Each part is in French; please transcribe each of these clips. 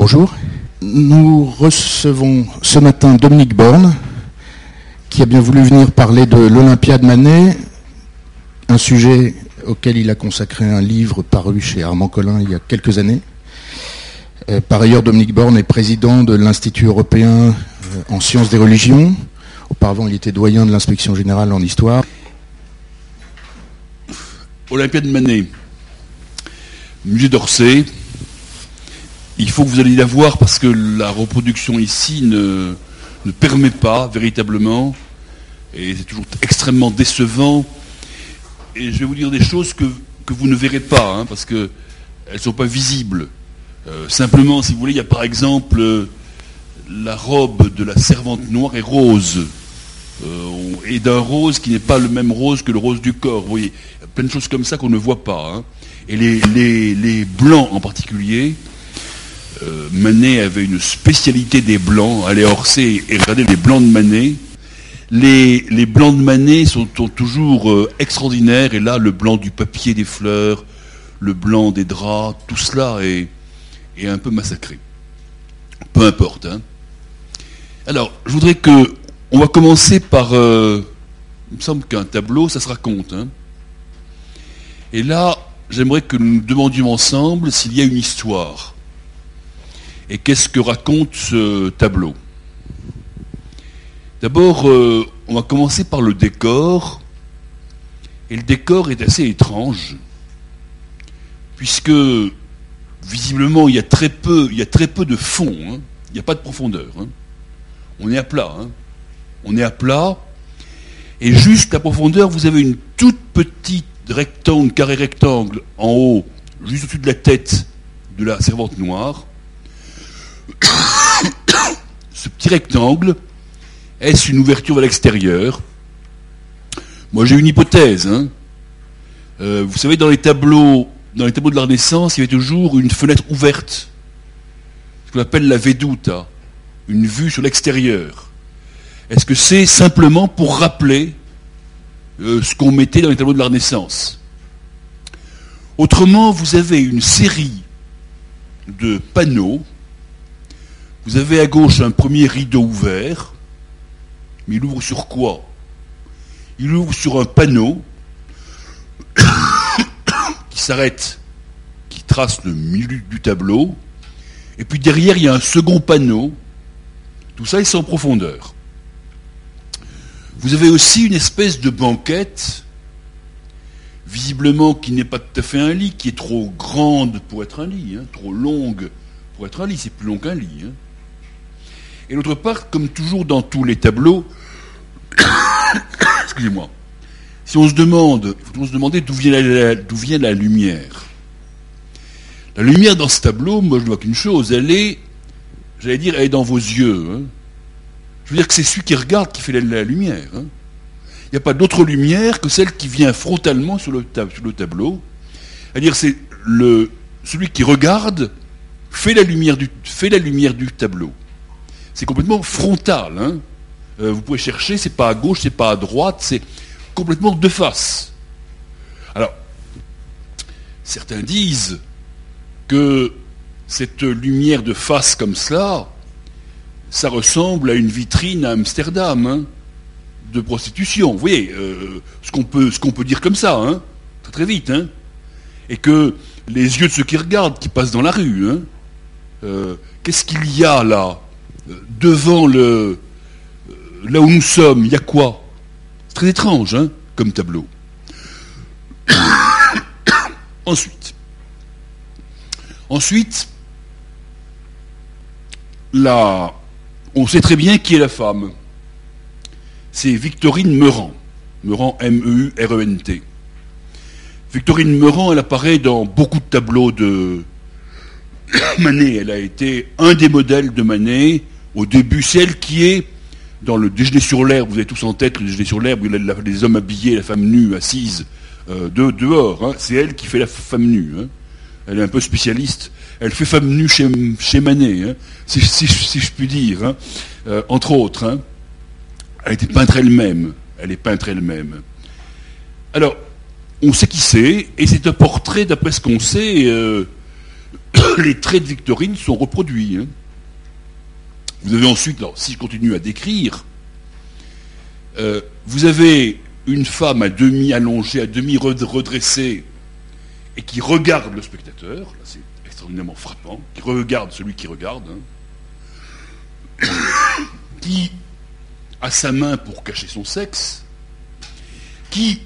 Bonjour. Nous recevons ce matin Dominique Borne, qui a bien voulu venir parler de l'Olympiade Manet, un sujet auquel il a consacré un livre paru chez Armand Collin il y a quelques années. Euh, par ailleurs, Dominique Borne est président de l'Institut européen euh, en sciences des religions. Auparavant, il était doyen de l'inspection générale en histoire. Olympiade Manet, musée d'Orsay. Il faut que vous alliez la voir parce que la reproduction ici ne, permet pas véritablement, et c'est toujours extrêmement décevant. Et je vais vous dire des choses que, que vous ne verrez pas, hein, parce qu'elles ne sont pas visibles. Euh, simplement, si vous voulez, il y a par exemple euh, la robe de la servante noire est rose. Euh, et d'un rose qui n'est pas le même rose que le rose du corps. Vous voyez, il y a plein de choses comme ça qu'on ne voit pas. Hein. Et les, les, les, blancs en particulier, Manet avait une spécialité des blancs. Allez Orsay et regardez les blancs de Manet. Les, les blancs de Manet sont, toujours extraordinaires. Et là, le blanc du papier des fleurs, le blanc des draps, tout cela est, est un peu massacré. Peu importe. Hein. Alors, je voudrais que. On va commencer par. Euh, il me semble qu'un tableau, ça se raconte. Hein. Et là, j'aimerais que nous nous demandions ensemble s'il y a une histoire. Et qu'est-ce que raconte ce tableau? D'abord, euh, on va commencer par le décor. Et le décor est assez étrange, puisque visiblement, il y a très peu, de fond. Hein. Il n'y a pas de profondeur. Hein. On est à plat. Hein. On est à plat. Et juste à profondeur, vous avez une toute petite rectangle, carré rectangle, en haut, juste au-dessus de la tête de la servante noire. Ce petit rectangle, est-ce une ouverture vers l'extérieur? Moi, j'ai une hypothèse. Euh, vous savez, dans les tableaux dans les tableaux de la Renaissance, il y avait toujours une fenêtre ouverte, ce qu'on appelle la veduta, une vue sur l'extérieur. Est-ce que c'est simplement pour rappeler euh, ce qu'on mettait dans les tableaux de la Renaissance? Autrement, vous avez une série de panneaux. Vous avez à gauche un premier rideau ouvert, mais il ouvre sur quoi? Il ouvre sur un panneau s'arrête, qui trace le milieu du tableau, et puis derrière, il y a un second panneau. Tout ça est sans profondeur. Vous avez aussi une espèce de banquette, visiblement qui n'est pas tout à fait un lit, qui est trop grande pour être un lit, hein, trop longue pour être un lit, c'est plus long qu'un lit. Hein. Et d'autre part, comme toujours dans tous les tableaux, excusez-moi, si on se demande, il faut se demander d'où vient, la, lumière. La lumière dans ce tableau, moi je ne vois qu'une chose, elle est, j'allais dire, elle est dans vos yeux. Hein. Je veux dire que c'est celui qui regarde qui fait la, lumière. Hein. Il n'y a pas d'autre lumière que celle qui vient frontalement sur le, tableau. C'est-à-dire c'est le, celui qui regarde fait la lumière du, fait la lumière du tableau. C'est complètement frontal. Hein. Euh, vous pouvez chercher, c'est pas à gauche, c'est pas à droite, c'est complètement de face. Alors, certains disent que cette lumière de face comme cela, ça ressemble à une vitrine à Amsterdam, hein, de prostitution. Vous voyez, euh, ce qu'on peut, dire comme ça, hein, très très vite. Hein, et que les yeux de ceux qui regardent, qui passent dans la rue, hein, euh, qu'est-ce qu'il y a là? Devant le... Là où nous sommes, il y a quoi? C'est très étrange, hein, comme tableau. Ensuite, ensuite, là, on sait très bien qui est la femme. C'est Victorine Meurant. Meurant, M-E-U-R-E-N-T. Victorine Meurant, elle apparaît dans beaucoup de tableaux de Manet. Elle a été un des modèles de Manet. Au début, celle qui est dans le déjeuner sur l'herbe, vous avez tous en tête le déjeuner sur l'herbe, les hommes habillés, la femme nue, assise euh, dehors. Hein. C'est elle qui fait la femme nue. Hein. Elle est un peu spécialiste. Elle fait femme nue chez, chez Manet, hein, si, je puis dire, euh, entre autres. Elle était peintre elle-même. Elle est peintre elle-même. Alors, on sait qui c'est, et c'est un portrait, d'après ce qu'on sait, euh, les traits de Victorine sont reproduits. Vous avez ensuite, alors, si je continue à décrire, euh, vous avez une femme à demi allongée, à demi redressée, et qui regarde le spectateur, c'est extraordinairement frappant, qui regarde celui qui regarde, hein, qui a sa main pour cacher son sexe, qui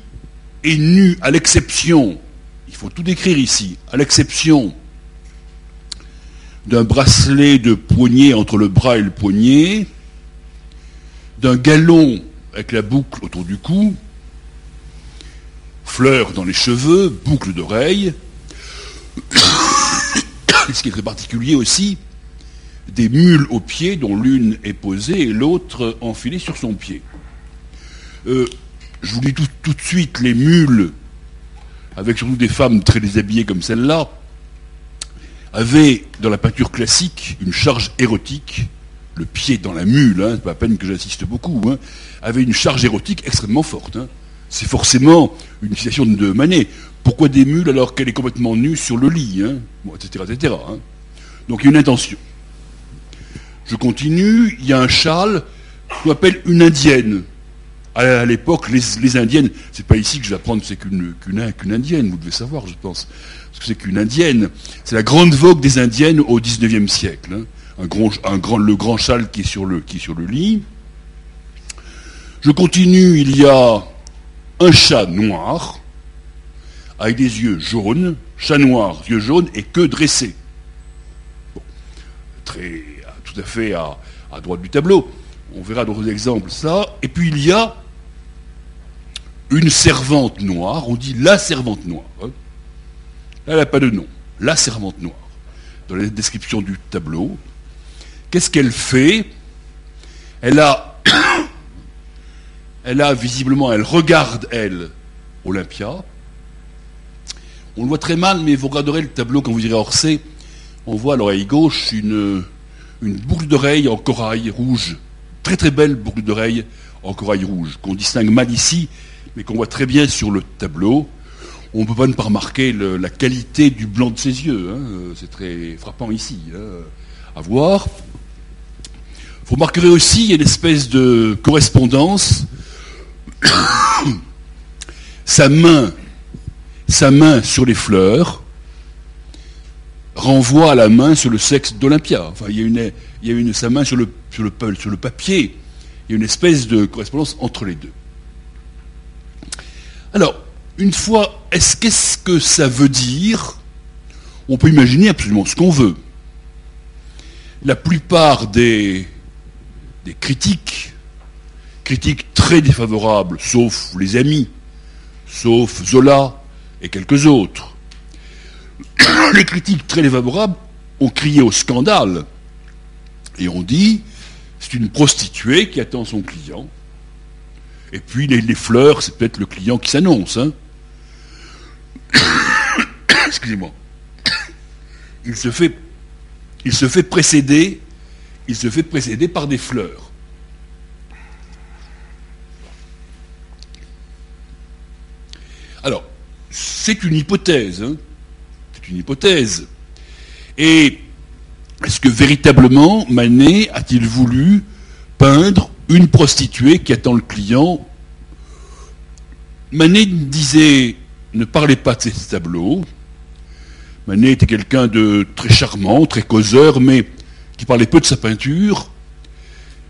est nu à l'exception, il faut tout décrire ici, à l'exception d'un bracelet de poignet entre le bras et le poignet, d'un galon avec la boucle autour du cou, fleurs dans les cheveux, boucle d'oreilles, ce qui est très particulier aussi, des mules aux pieds dont l'une est posée et l'autre enfilée sur son pied. Euh, je vous dis tout, de suite, les mules, avec surtout des femmes très déshabillées comme celle-là, avaient dans la peinture classique une charge érotique, le pied dans la mule, hein, c'est pas à peine que j'insiste beaucoup, hein, avait une charge érotique extrêmement forte. Hein. C'est forcément une citation de Manet. Pourquoi des mules alors qu'elle est complètement nue sur le lit, etc. etc. Donc il y a une intention. Je continue, il y a un châle qu'on appelle une indienne. À l'époque, les, indiennes, c'est pas ici que je vais apprendre c'est qu'une indienne, vous devez savoir, je pense. Ce que c'est qu'une indienne. C'est la grande vogue des indiennes au XIXe siècle. Hein. Un grand, le grand châle qui est, sur le, qui est sur le lit. Je continue, il y a un chat noir, avec des yeux jaunes, chat noir, yeux jaunes et queue dressée. très, tout à fait à, droite du tableau. On verra d'autres exemples ça. Et puis il y a une servante noire, on dit la servante noire. Hein. Elle n'a pas de nom. La servante noire. Dans la description du tableau. Qu'est-ce qu'elle fait? Elle a, elle a visiblement, elle regarde, elle, Olympia. On le voit très mal, mais vous regarderez le tableau quand vous irez à Orsay. On voit à l'oreille gauche une, une boucle d'oreille en corail rouge. Très très belle boucle d'oreille en corail rouge, qu'on distingue mal ici, mais qu'on voit très bien sur le tableau. On ne peut pas ne pas remarquer la qualité du blanc de ses yeux. Hein. C'est très frappant ici hein, à voir. Vous remarquerez aussi, une espèce de correspondance. sa main, sa main sur les fleurs renvoie à la main sur le sexe d'Olympia. Enfin, il y a une, il y a une, sa main sur le, sur, le, sur le papier. Il y a une espèce de correspondance entre les deux. Alors, une fois, est-ce qu'est-ce que ça veut dire On peut imaginer absolument ce qu'on veut. La plupart des, des critiques, critiques très défavorables, sauf les amis, sauf Zola et quelques autres, les critiques très défavorables ont crié au scandale et ont dit c'est une prostituée qui attend son client. Et puis les, fleurs, c'est peut-être le client qui s'annonce. Hein. Excusez-moi. Il se fait, il se fait précéder, il se fait par des fleurs. Alors, c'est une hypothèse. Hein. c'est une hypothèse. Et est-ce que véritablement Manet a-t-il voulu peindre une prostituée qui attend le client Manet disait ne parlez pas de ces tableaux. Manet était quelqu'un de très charmant, très causeur, mais qui parlait peu de sa peinture.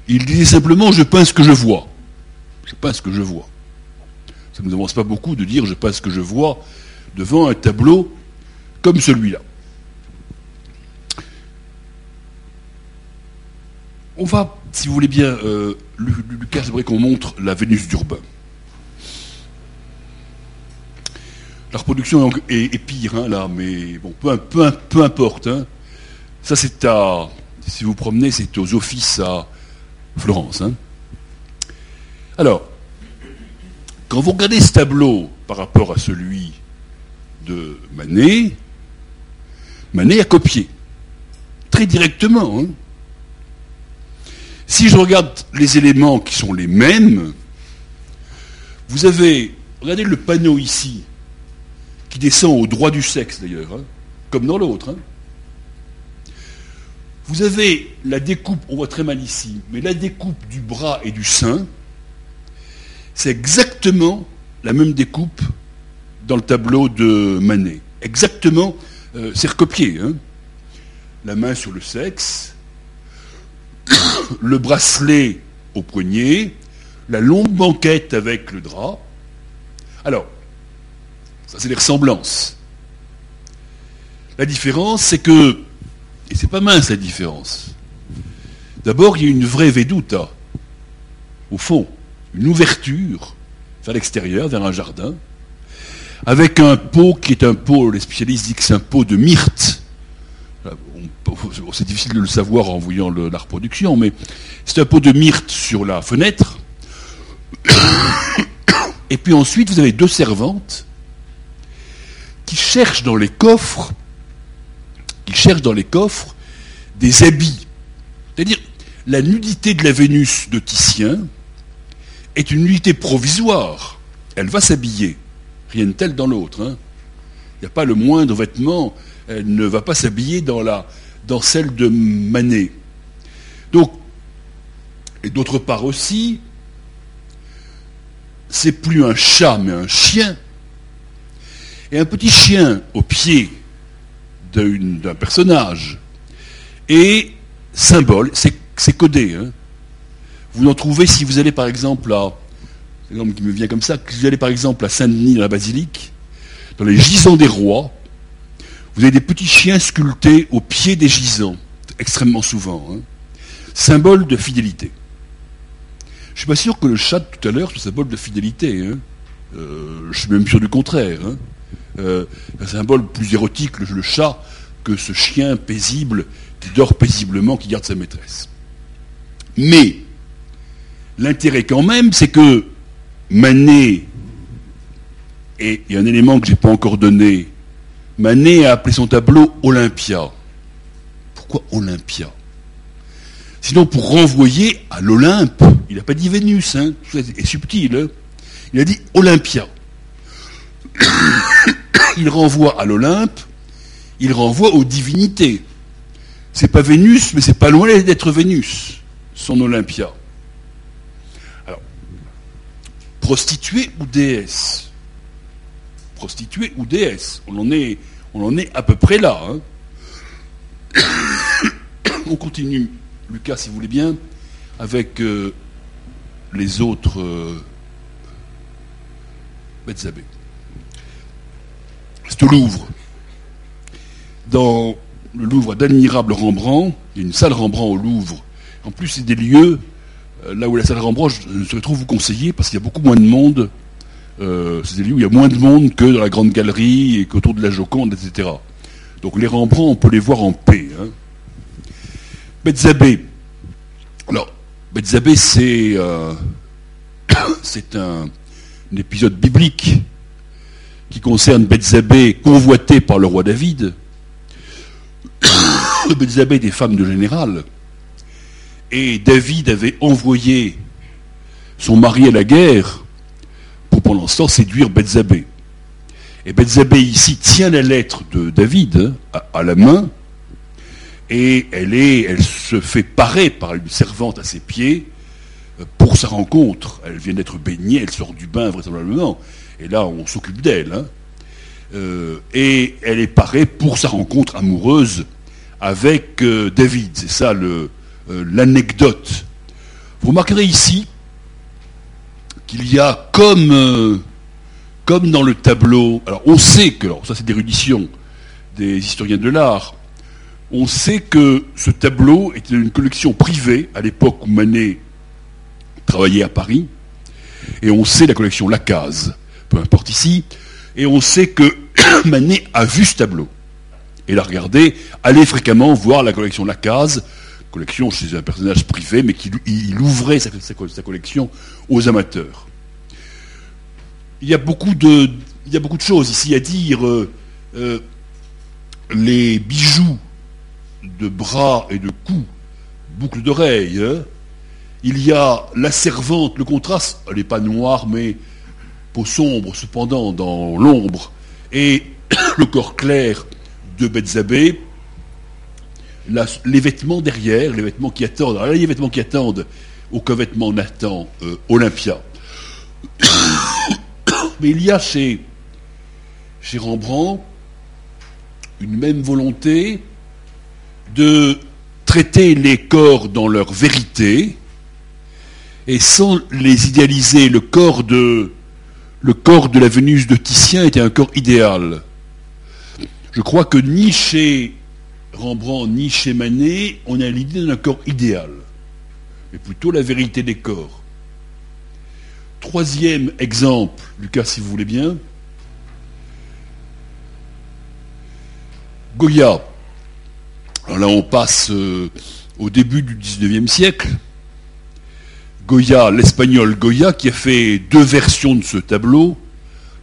Il disait simplement je peins ce que je vois. Je peins ce que je vois. Ça ne nous avance pas beaucoup de dire je peins ce que je vois devant un tableau comme celui-là. On va, si vous voulez bien, euh, Lucas, j'aimerais qu'on montre la Vénus d'Urbain. La reproduction est, pire, hein, là, mais bon, peu, importe. Hein. Ça, c'est à. Si vous promenez, c'est aux offices à Florence. Hein. Alors, quand vous regardez ce tableau par rapport à celui de Manet, Manet a copié. Très directement. Hein. Si je regarde les éléments qui sont les mêmes, vous avez, regardez le panneau ici, qui descend au droit du sexe d'ailleurs, hein, comme dans l'autre. Hein. Vous avez la découpe, on voit très mal ici, mais la découpe du bras et du sein, c'est exactement la même découpe dans le tableau de Manet. Exactement, euh, c'est recopié. Hein. la main sur le sexe, le bracelet au poignet, la longue banquette avec le drap. Alors, ça c'est des ressemblances. La différence, c'est que et c'est pas mince la différence. D'abord, il y a une vraie veduta, au fond, une ouverture vers l'extérieur, vers un jardin, avec un pot qui est un pot, les spécialistes disent que c'est un pot de myrte. C'est difficile de le savoir en voyant la reproduction, mais c'est un pot de myrte sur la fenêtre. Et puis ensuite, vous avez deux servantes qui cherchent dans les coffres il cherche dans les coffres des habits. C'est-à-dire, la nudité de la Vénus de Titien est une nudité provisoire. Elle va s'habiller. Rien de tel dans l'autre. Hein. Il n'y a pas le moindre vêtement. Elle ne va pas s'habiller dans, la, dans celle de Manet. Donc, et d'autre part aussi, c'est plus un chat, mais un chien. Et un petit chien au pied d'un personnage. Et symbole, c'est codé. Hein. Vous en trouvez si vous allez par exemple à, l'exemple qui me vient comme ça, si vous allez par exemple à Saint-Denis dans la basilique, dans les gisants des rois, vous avez des petits chiens sculptés au pied des gisants, extrêmement souvent. Hein. Symbole de fidélité. Je suis pas sûr que le chat de tout à l'heure soit symbole de fidélité. Hein. Euh, je suis même sûr du contraire. Hein. Euh, un symbole plus érotique, le, chat, que ce chien paisible qui dort paisiblement, qui garde sa maîtresse. Mais l'intérêt quand même, c'est que Manet, et il y a un élément que je n'ai pas encore donné, Manet a appelé son tableau Olympia. Pourquoi Olympia? Sinon pour renvoyer à l'Olympe. Il n'a pas dit Vénus, hein, c'est subtil. Hein. il a dit Olympia il renvoie à l'Olympe, il renvoie aux divinités. C'est pas Vénus, mais c'est pas loin d'être Vénus, son Olympia. Alors, prostituée ou déesse? Prostituée ou déesse on en, est, à peu près là. Hein. on continue, Lucas, si vous voulez bien, avec euh, les autres euh, c'est au Louvre. Dans le Louvre d'admirable Rembrandt, il y a une salle Rembrandt au Louvre. En plus, c'est des lieux, euh, là où la salle Rembrandt, je saurais trop vous conseiller, parce qu'il y a beaucoup moins de monde. Euh, c'est des lieux où il y a moins de monde que dans la Grande Galerie et qu'autour de la Joconde, etc. Donc les Rembrandt, on peut les voir en paix. Hein. Betzabé. Alors, Betzabé, c'est euh, un épisode biblique qui concerne Bethzabé, convoitée par le roi David. Bethzabé était femme de général. Et David avait envoyé son mari à la guerre pendant séduire Bethzabé. Et Bethzabé ici tient la lettre de David hein, à, la main et elle, est, elle se fait parer par une servante à ses pieds euh, pour sa rencontre. Elle vient d'être baignée, elle sort du bain vraisemblablement. Et là, on s'occupe d'elle. Hein. Euh, et elle est parée pour sa rencontre amoureuse avec euh, David. C'est ça l'anecdote. Vous remarquerez ici qu'il y a comme, comme dans le tableau, alors on sait que, alors ça c'est d'érudition des historiens de l'art, on sait que ce tableau était une collection privée à l'époque où Manet travaillait à Paris, et on sait la collection Lacaze peu importe ici, et on sait que Manet a vu ce tableau. Et l'a regardé, allait fréquemment voir la collection Lacaze, collection chez un personnage privé, mais qui il ouvrait sa, collection aux amateurs. Il y a beaucoup de, il y a beaucoup de choses ici à dire. Euh, euh, les bijoux de bras et de cou, boucles d'oreilles. Hein. Il y a la servante, le contraste, elle n'est pas noire, mais peau sombre cependant dans l'ombre, et le corps clair de Les vêtements derrière, les vêtements qui attendent. Alors là, les vêtements qui attendent, aucun vêtement n'attend euh, Olympia. Mais il y a chez, chez Rembrandt une même volonté de traiter les corps dans leur vérité et sans les idéaliser. Le corps de, le corps de la Vénus de Titien était un corps idéal. Je crois que ni chez Rembrandt ni chez on a l'idée d'un corps idéal, mais plutôt la vérité des corps. Troisième exemple, Lucas, si vous voulez bien, Goya. Alors là, on passe euh, au début du XIXe siècle. Goya, l'espagnol Goya, qui a fait deux versions de ce tableau,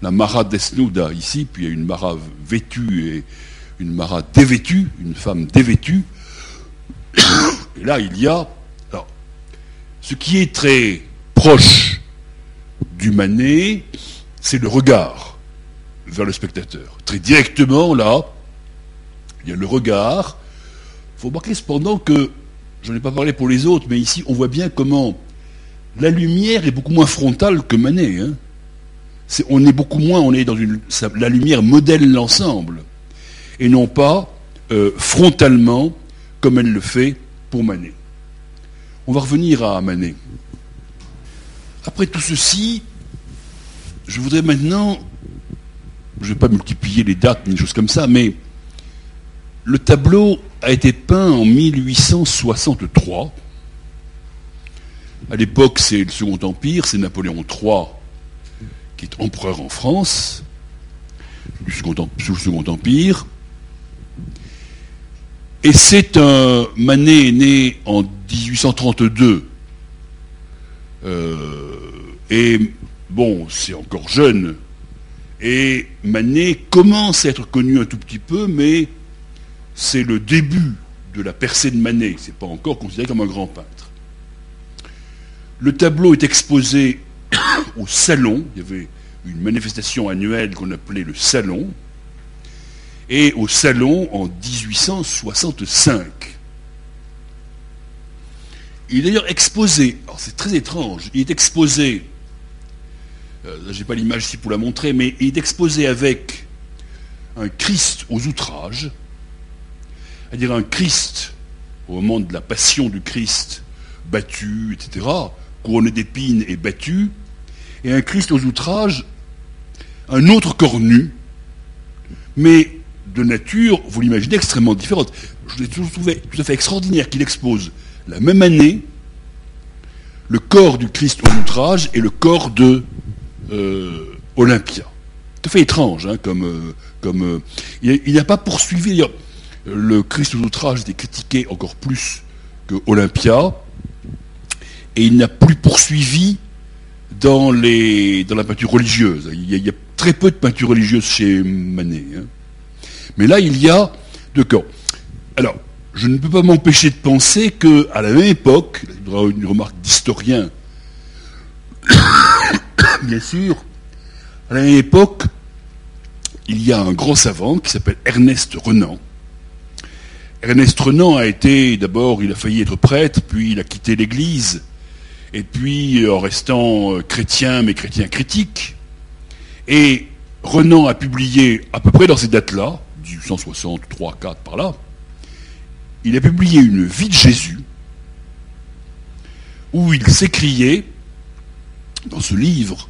la Mara Desnuda ici, puis il y a une Mara vêtue et une Mara dévêtue, une femme dévêtue. Et là, il y a ce qui est très proche du Manet, c'est le regard vers le spectateur. Très directement, là, il y a le regard. Il faut remarquer cependant que, je n'en ai pas parlé pour les autres, mais ici, on voit bien comment la lumière est beaucoup moins frontale que Manet. Hein. on est beaucoup moins, on est dans une. la lumière modèle l'ensemble, et non pas euh, frontalement comme elle le fait pour Manet. On va revenir à Manet. Après tout ceci, je voudrais maintenant, je ne vais pas multiplier les dates ni des choses comme ça, mais le tableau a été peint en 1863 à l'époque, c'est le Second Empire, c'est Napoléon III qui est empereur en France, sous le Second Empire. Et c'est un Manet né en 1832. Euh, et bon, c'est encore jeune. Et Manet commence à être connu un tout petit peu, mais c'est le début de la percée de Manet. C'est pas encore considéré comme un grand peintre. Le tableau est exposé au salon. Il y avait une manifestation annuelle qu'on appelait le salon. Et au salon en 1865. Il est d'ailleurs exposé, alors c'est très étrange, il est exposé, euh, je n'ai pas l'image ici pour la montrer, mais il est exposé avec un Christ aux outrages, c'est-à-dire un Christ au moment de la passion du Christ battu, etc., couronné d'épines et battu, et un Christ aux outrages, un autre corps nu, mais de nature, vous l'imaginez, extrêmement différente. Je l'ai toujours trouvé tout à fait extraordinaire qu'il expose la même année le corps du Christ aux outrages et le corps de euh, Olympia. Tout à fait étrange, hein, comme, euh, euh, il n'a pas poursuivi. Le Christ aux outrages était critiqué encore plus que Olympia et il n'a plus poursuivi dans la peinture religieuse. Il y, a, très peu de peinture religieuse chez Manet. Hein. Mais là, il y a deux corps. Alors, je ne peux pas m'empêcher de penser qu'à la même époque, il y une remarque d'historien, bien sûr, à la même époque, il y a un grand savant qui s'appelle Ernest Renan. Ernest Renan a été, d'abord, il a failli être prêtre, puis il a quitté l'Église, et puis en restant euh, chrétien, mais chrétien critique. Et Renan a publié, à peu près dans ces dates-là, 1863, 4 par là, il a publié une vie de Jésus, où il s'écriait, dans ce livre,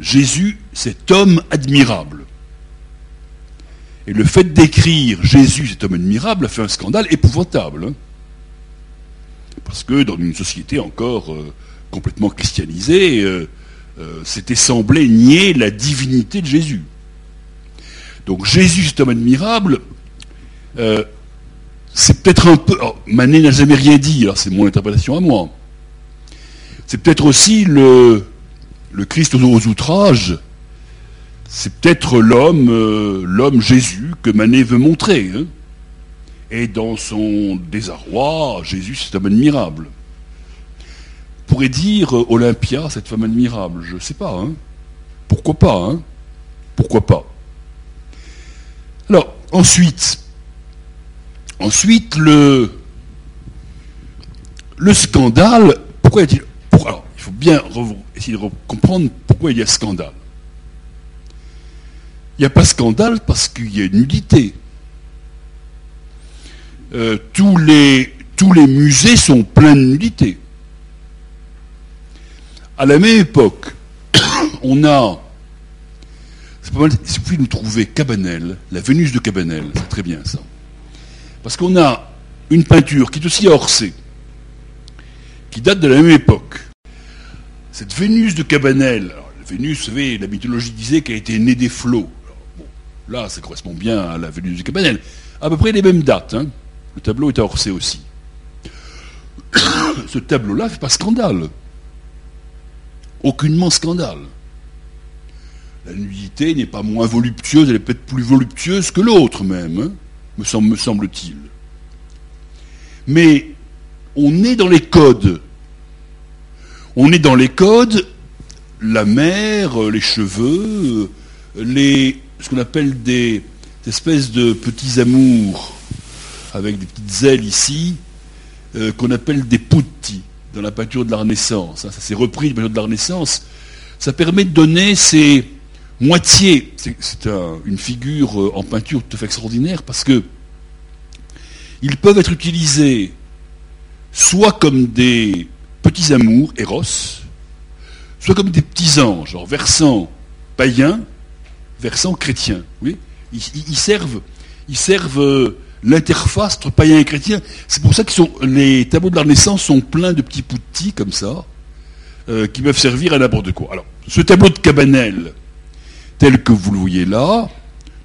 Jésus, cet homme admirable. Et le fait d'écrire Jésus, cet homme admirable, a fait un scandale épouvantable. Hein. parce que dans une société encore euh, complètement christianisé, euh, euh, s'était semblé nier la divinité de Jésus. Donc Jésus, cet homme admirable, euh, c'est peut-être un peu... Manet n'a jamais rien dit, alors c'est mon interprétation à moi. C'est peut-être aussi le, Christ aux, outrages, c'est peut-être l'homme, l'homme Jésus que Manet veut montrer. Hein. Et dans son désarroi, Jésus, c'est un homme admirable pourrait dire euh, Olympia, cette femme admirable Je ne sais pas. Hein. Pourquoi pas hein Pourquoi pas ensuite, le, le scandale, pourquoi il alors, il faut bien essayer de comprendre pourquoi il y a scandale. Il n'y a pas scandale parce qu'il y a une nudité. Euh, tous, les, tous les musées sont pleins de nudité. À la même époque, on a, si vous pouvez nous trouver Cabanel, la Vénus de Cabanel, c'est très bien ça. Parce qu'on a une peinture qui est aussi à Orsay, qui date de la même époque. Cette Vénus de Cabanel, Vénus, vous la mythologie disait qu'elle était née des flots. là, ça correspond bien à la Vénus de Cabanel. À peu près les mêmes dates. Hein. Le tableau est à Orsay aussi. Ce tableau-là ne fait pas scandale. Aucunement scandale. La nudité n'est pas moins voluptueuse, elle est peut-être plus voluptueuse que l'autre même, hein, me, semble, me semble-t-il. Mais on est dans les codes. On est dans les codes, la mer, les cheveux, les, ce qu'on appelle des, espèces de petits amours avec des petites ailes ici, euh, qu'on appelle des putti dans la peinture de la Renaissance. Ça, s'est repris de la peinture de la Renaissance. Ça permet de donner ces moitiés. C'est une figure euh, en peinture tout à fait extraordinaire parce que ils peuvent être utilisés soit comme des petits amours, Eros, soit comme des petits anges, genre versant païen, versant chrétien. Oui ils, servent, ils servent euh, l'interface entre païen et chrétien. C'est pour ça que les tableaux de la Renaissance sont pleins de petits poutis comme ça, euh, qui peuvent servir à n'importe quoi. Alors, ce tableau de Cabanel, tel que vous le voyez là,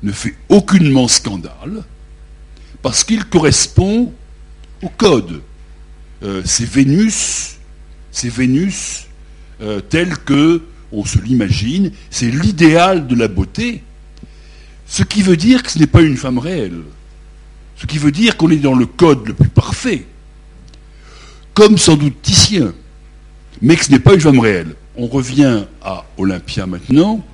ne fait aucunement scandale, parce qu'il correspond au code. Euh, c'est Vénus, c'est Vénus euh, tel que on se l'imagine, c'est l'idéal de la beauté, ce qui veut dire que ce n'est pas une femme réelle. Ce qui veut dire qu'on est dans le code le plus parfait, comme sans doute Titien, mais que ce n'est pas une femme réelle. On revient à Olympia maintenant.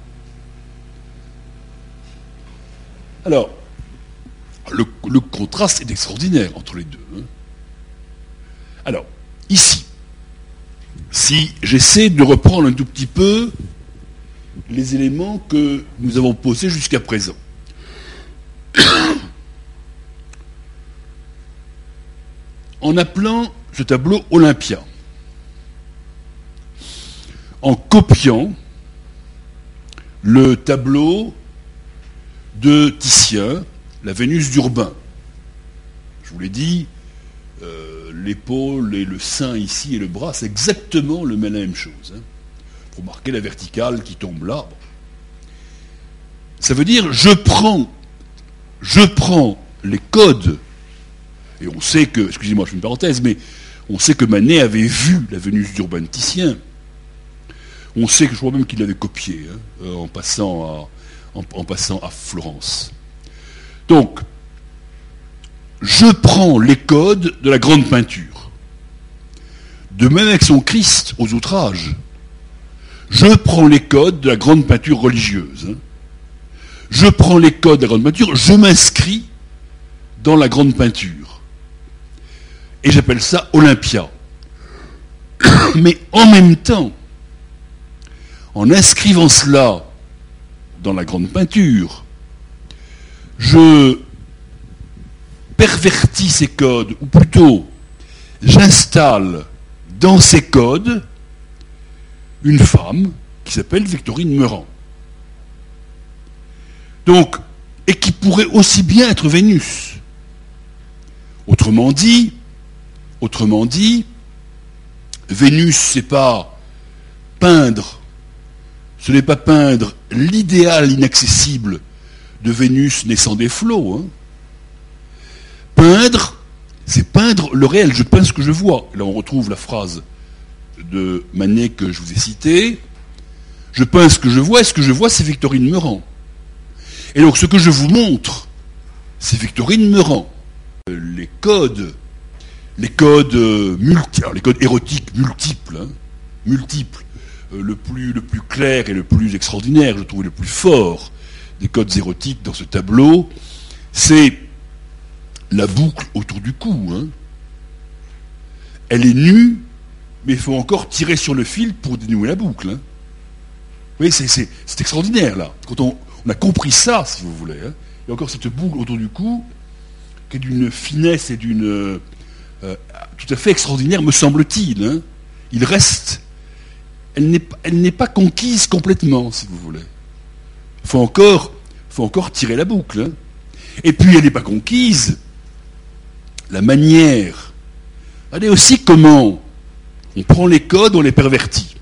Alors, le, contraste est extraordinaire entre les deux. Hein. Alors, ici, si j'essaie de reprendre un tout petit peu les éléments que nous avons posés jusqu'à présent. en appelant ce tableau Olympia, en copiant le tableau de Titien, la Vénus d'Urbain. Je vous l'ai dit, euh, l'épaule et le sein ici et le bras, c'est exactement le, la même chose. Hein. Vous remarquez la verticale qui tombe là. Ça veut dire, je prends, je prends les codes et on sait que, excusez-moi, je fais une parenthèse, mais on sait que Manet avait vu la Vénus d'Urbain-Titien. On sait que je crois même qu'il l'avait copié hein, euh, en, passant à, en, passant à Florence. Donc, je prends les codes de la grande peinture. De même avec son Christ aux outrages. Je prends les codes de la grande peinture religieuse. Hein. Je prends les codes de la grande peinture, je m'inscris dans la grande peinture. Et j'appelle ça Olympia. Mais en même temps, en inscrivant cela dans la grande peinture, je pervertis ces codes, ou plutôt j'installe dans ces codes une femme qui s'appelle Victorine Meurant. Donc, et qui pourrait aussi bien être Vénus. Autrement dit, Autrement dit, Vénus, c'est pas peindre, ce n'est pas peindre l'idéal inaccessible de Vénus naissant des flots. Hein. Peindre, c'est peindre le réel. Je peins ce que je vois. Là, on retrouve la phrase de Manet que je vous ai citée. Je peins ce que je vois, et ce que je vois, c'est Victorine Meurant. Et donc, ce que je vous montre, c'est Victorine Meurant. Les codes les codes multi, les codes érotiques multiples, hein, multiples. Euh, le, plus, clair et le plus extraordinaire, je trouve le plus fort des codes érotiques dans ce tableau, c'est la boucle autour du cou. Hein. Elle est nue, mais il faut encore tirer sur le fil pour dénouer la boucle. Hein. Oui, c'est extraordinaire là. Quand on, a compris ça, si vous voulez, hein. il y a encore cette boucle autour du cou qui est d'une finesse et d'une euh, euh, tout à fait extraordinaire, me semble-t-il. Il reste, elle n'est pas conquise complètement, si vous voulez. Il faut encore, tirer la boucle. Et puis elle n'est pas conquise. La manière. Regardez aussi comment on prend les codes, on les pervertit.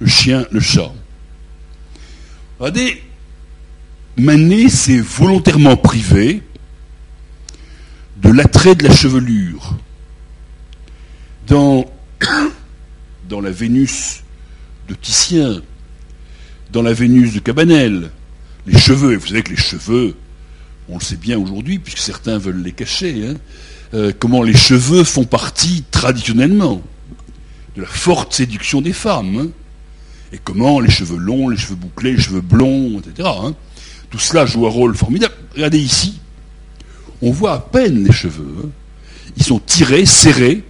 Le chien, le chat. Regardez, Manet s'est volontairement privé de l'attrait de la chevelure. Dans la Vénus de Titien, dans la Vénus de Cabanel, les cheveux, et vous savez que les cheveux, on le sait bien aujourd'hui, puisque certains veulent les cacher, hein, euh, comment les cheveux font partie traditionnellement de la forte séduction des femmes. Hein, et comment les cheveux longs, les cheveux bouclés, les cheveux blonds, etc. Hein, tout cela joue un rôle formidable. Regardez ici, on voit à peine les cheveux. Ils sont tirés, serrés.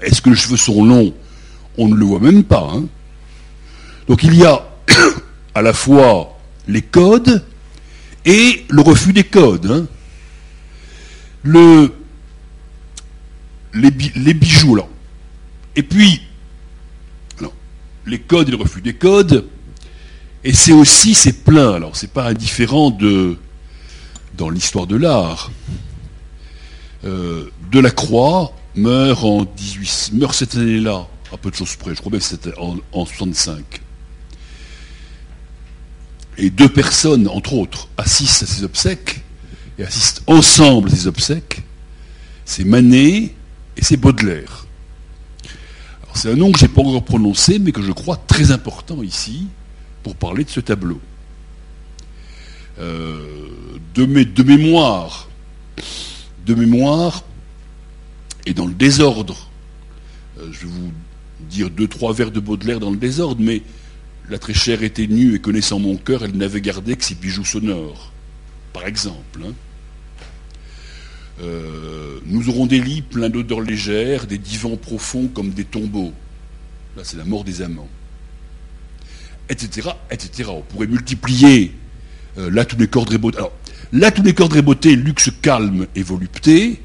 Est-ce que les cheveux sont longs On ne le voit même pas. Donc il y a à la fois les codes et le refus des codes. Hein. Le, les, bijoux, là. Et puis, les codes et le refus des codes, et c'est aussi, c'est plein, alors c'est pas indifférent de, dans l'histoire de l'art. Euh, Delacroix meurt en 18, meurt cette année-là, à peu de choses près, je crois bien que c'était en, en 65 et deux personnes, entre autres, assistent à ses obsèques, et assistent ensemble à ses obsèques, c'est Manet et c'est Baudelaire. C'est un nom que je n'ai pas encore prononcé, mais que je crois très important ici pour parler de ce tableau. Euh, de, de, mémoire, de mémoire, et dans le désordre, euh, je vais vous dire deux, trois vers de Baudelaire dans le désordre, mais la très chère était nue et connaissant mon cœur, elle n'avait gardé que ses bijoux sonores, par exemple. Hein. Euh, nous aurons des lits pleins d'odeurs légères, des divans profonds comme des tombeaux. Là, c'est la mort des amants. Etc., etc. On pourrait multiplier euh, là tous les cordes et beauté. Là tous les cordes et beauté, luxe calme et volupté.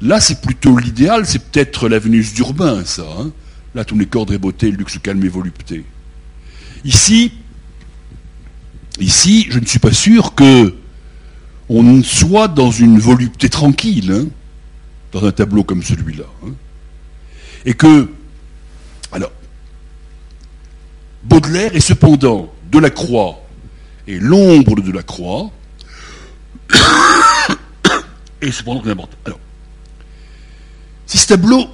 Là, c'est plutôt l'idéal, c'est peut-être la Vénus d'Urbain, ça. Hein. Là, tous les cordes et beauté, luxe, calme et volupté. Ici, ici, je ne suis pas sûr que on soit dans une volupté tranquille, hein, dans un tableau comme celui-là. Hein. Et que, alors, Baudelaire est cependant de la croix et l'ombre de la croix, et cependant très important. Alors, ce tableau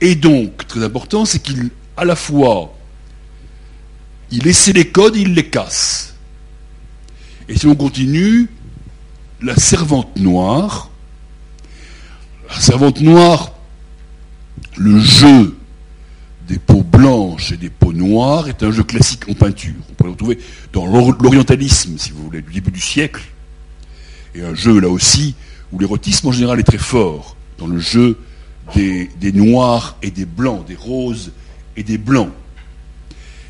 et donc, très important, c'est qu'il, à la fois, il essaie les codes, il les casse. Et si on continue, la servante noire, la servante noire, le jeu des peaux blanches et des peaux noires est un jeu classique en peinture. On peut le retrouver dans l'orientalisme, si vous voulez, du début du siècle. Et un jeu, là aussi, où l'érotisme en général est très fort, dans le jeu des, noirs et des blancs, des roses et des blancs.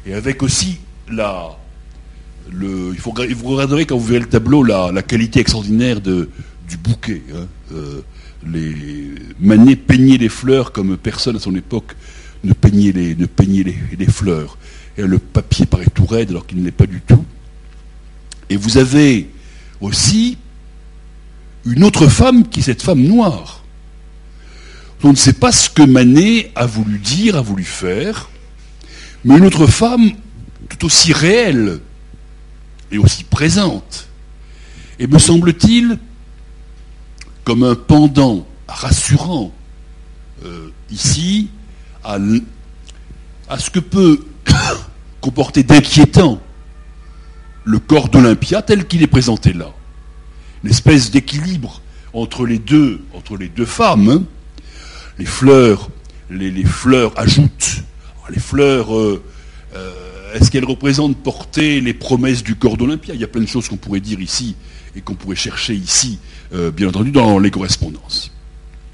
Et avec aussi la, le, il faut, vous regarderez quand vous verrez le tableau la, qualité extraordinaire du bouquet. Hein. Euh, les Manet peignait les fleurs comme personne à son époque ne peignait les, ne peignait les, les fleurs. Et le papier paraît tout raide alors qu'il ne l'est pas du tout. Et vous avez aussi une autre femme qui est cette femme noire on ne sait pas ce que Manet a voulu dire, a voulu faire, mais une autre femme tout aussi réelle et aussi présente. Et me semble-t-il, comme un pendant rassurant euh, ici à, à, ce que peut comporter d'inquiétant le corps d'Olympia tel qu'il est présenté là. Une espèce d'équilibre entre les deux, entre les deux femmes, hein. Les fleurs, les, fleurs ajoutent, les fleurs, euh, euh, est-ce qu'elle représente porter les promesses du corps d'Olympia? Il y a plein de choses qu'on pourrait dire ici et qu'on pourrait chercher ici, bien entendu, dans les correspondances.